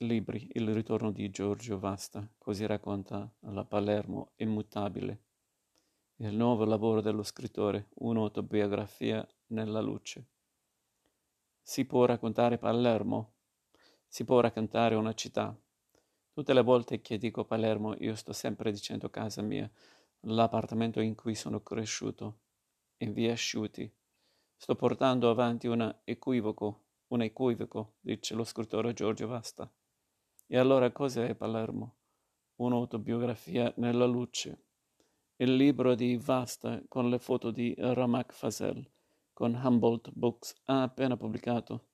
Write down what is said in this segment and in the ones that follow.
libri Il ritorno di Giorgio Vasta, così racconta la Palermo immutabile. Il nuovo lavoro dello scrittore, un'autobiografia nella luce. Si può raccontare Palermo? Si può raccontare una città? Tutte le volte che dico Palermo io sto sempre dicendo casa mia, l'appartamento in cui sono cresciuto, in via Asciuti. Sto portando avanti un equivoco, un equivoco, dice lo scrittore Giorgio Vasta. E allora cos'è Palermo? Un'autobiografia nella luce. Il libro di Vasta con le foto di Ramak Fazel, con Humboldt Books, ha appena pubblicato.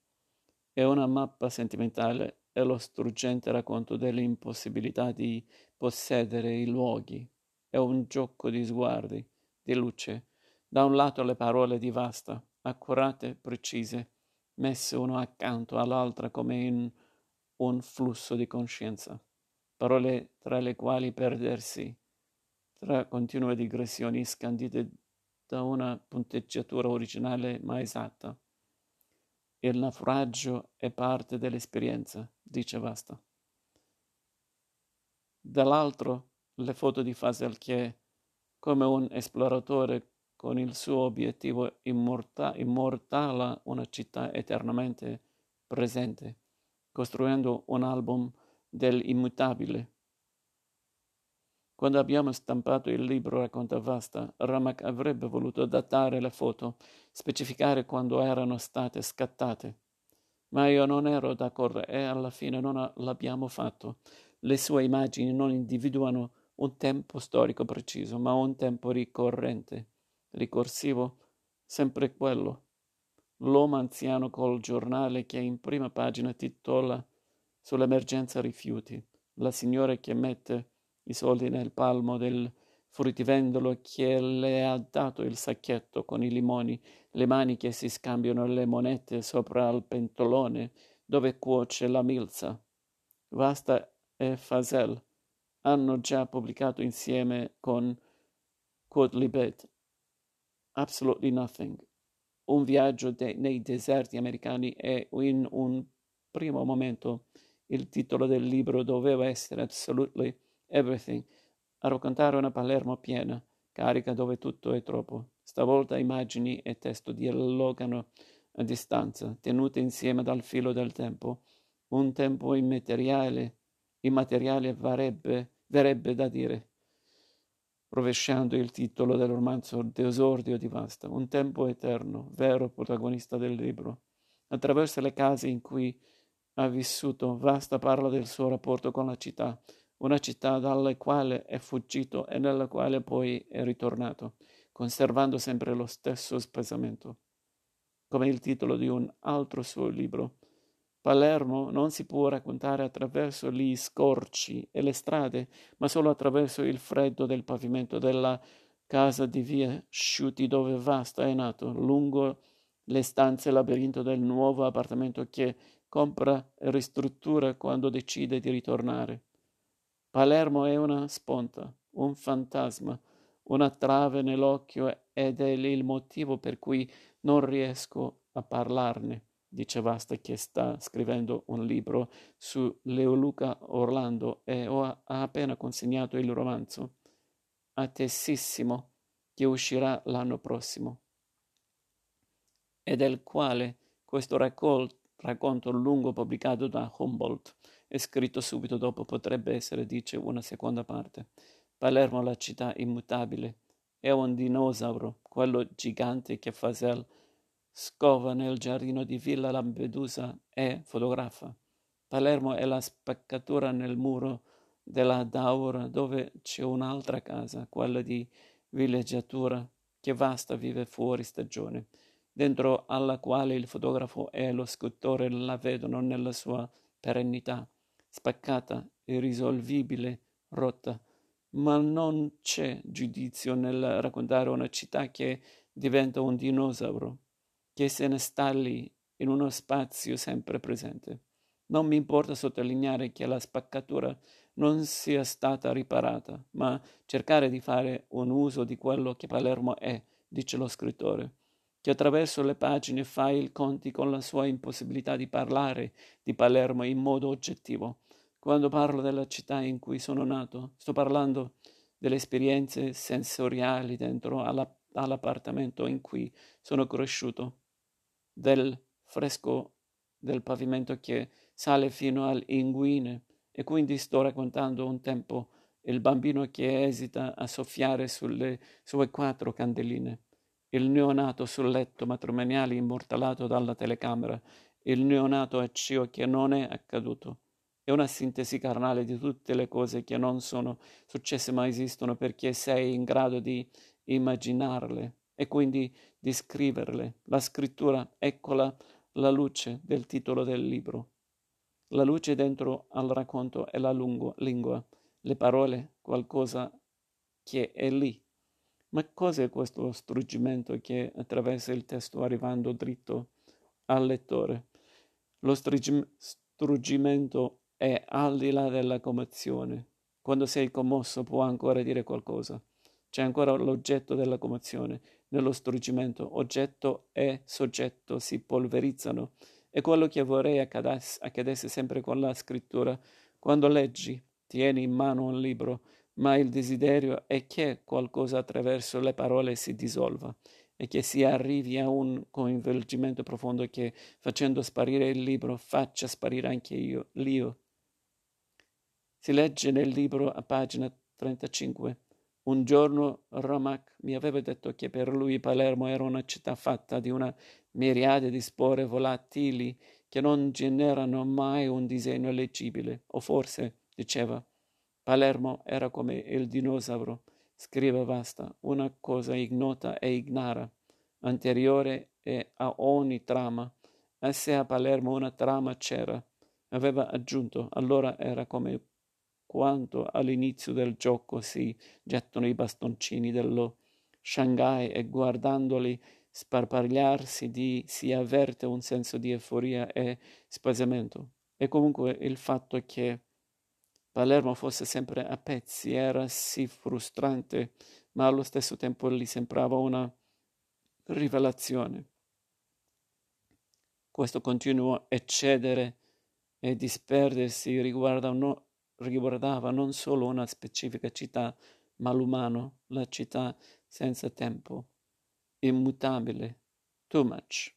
È una mappa sentimentale e lo struggente racconto dell'impossibilità di possedere i luoghi. È un gioco di sguardi, di luce. Da un lato le parole di Vasta, accurate, precise, messe uno accanto all'altra come in un flusso di coscienza, parole tra le quali perdersi, tra continue digressioni scandite da una punteggiatura originale ma esatta. Il naufragio è parte dell'esperienza, dice Vasta. Dall'altro, le foto di Fasel che, come un esploratore con il suo obiettivo immorta- immortala una città eternamente presente costruendo un album dell'immutabile. Quando abbiamo stampato il libro Racconta Vasta, Ramak avrebbe voluto datare le foto, specificare quando erano state scattate. Ma io non ero d'accordo e alla fine non l'abbiamo fatto. Le sue immagini non individuano un tempo storico preciso, ma un tempo ricorrente, ricorsivo, sempre quello l'uomo anziano col giornale che in prima pagina titola sull'emergenza rifiuti, la signora che mette i soldi nel palmo del fruttivendolo che le ha dato il sacchetto con i limoni, le mani che si scambiano le monete sopra il pentolone dove cuoce la milza. Vasta e Fazel hanno già pubblicato insieme con Quodlibet Absolutely Nothing un viaggio de- nei deserti americani e in un primo momento il titolo del libro doveva essere Absolutely Everything, a raccontare una Palermo piena, carica dove tutto è troppo. Stavolta immagini e testo dialogano a distanza, tenute insieme dal filo del tempo. Un tempo immateriale, immateriale varebbe, verrebbe da dire rovesciando il titolo del romanzo D'esordio di Vasta, un tempo eterno, vero protagonista del libro. Attraverso le case in cui ha vissuto, Vasta parla del suo rapporto con la città, una città dalla quale è fuggito e nella quale poi è ritornato, conservando sempre lo stesso spesamento. Come il titolo di un altro suo libro, Palermo non si può raccontare attraverso gli scorci e le strade, ma solo attraverso il freddo del pavimento della casa di via Sciuti dove Vasta è nato, lungo le stanze labirinto del nuovo appartamento che compra e ristruttura quando decide di ritornare. Palermo è una sponta, un fantasma, una trave nell'occhio ed è il motivo per cui non riesco a parlarne dice Vasta che sta scrivendo un libro su Leoluca Orlando e ha appena consegnato il romanzo. Attesissimo che uscirà l'anno prossimo. E del quale questo raccol- racconto lungo pubblicato da Humboldt e scritto subito dopo potrebbe essere, dice, una seconda parte. Palermo, la città immutabile, è un dinosauro, quello gigante che Fasel Scova nel giardino di Villa Lampedusa e fotografa. Palermo è la spaccatura nel muro della Daura dove c'è un'altra casa, quella di villeggiatura, che vasta vive fuori stagione, dentro alla quale il fotografo e lo scultore la vedono nella sua perennità, spaccata, irrisolvibile, rotta. Ma non c'è giudizio nel raccontare una città che diventa un dinosauro che se ne sta lì in uno spazio sempre presente. Non mi importa sottolineare che la spaccatura non sia stata riparata, ma cercare di fare un uso di quello che Palermo è, dice lo scrittore. che attraverso le pagine fa i conti con la sua impossibilità di parlare di Palermo in modo oggettivo. Quando parlo della città in cui sono nato, sto parlando delle esperienze sensoriali dentro alla, all'appartamento in cui sono cresciuto, del fresco del pavimento che sale fino all'inguine e quindi sto raccontando un tempo il bambino che esita a soffiare sulle sue quattro candeline, il neonato sul letto matrimoniale immortalato dalla telecamera, il neonato a ciò che non è accaduto, è una sintesi carnale di tutte le cose che non sono successe ma esistono perché sei in grado di immaginarle e quindi di scriverle. La scrittura, eccola la luce del titolo del libro. La luce dentro al racconto è la lungo, lingua, le parole, qualcosa che è lì. Ma cos'è questo struggimento che attraversa il testo arrivando dritto al lettore? Lo struggimento è al di là della commozione. Quando sei commosso può ancora dire qualcosa. C'è ancora l'oggetto della commozione. Nello struggimento oggetto e soggetto si polverizzano. È quello che vorrei accadesse, sempre con la scrittura. Quando leggi, tieni in mano un libro, ma il desiderio è che qualcosa attraverso le parole si dissolva e che si arrivi a un coinvolgimento profondo che, facendo sparire il libro, faccia sparire anche io, l'io. Si legge nel libro a pagina 35. Un giorno Romac mi aveva detto che per lui Palermo era una città fatta di una miriade di spore volatili che non generano mai un disegno leggibile. O forse, diceva, Palermo era come il dinosauro, scrive Vasta, una cosa ignota e ignara, anteriore a ogni trama. E se a Palermo una trama c'era, aveva aggiunto, allora era come quanto all'inizio del gioco si gettano i bastoncini dello Shanghai e guardandoli sparpagliarsi di, si avverte un senso di euforia e spaesamento. E comunque il fatto che Palermo fosse sempre a pezzi era sì frustrante, ma allo stesso tempo gli sembrava una rivelazione. Questo continuo eccedere e disperdersi riguarda no, riguardava non solo una specifica città, ma l'umano, la città senza tempo, immutabile, too much.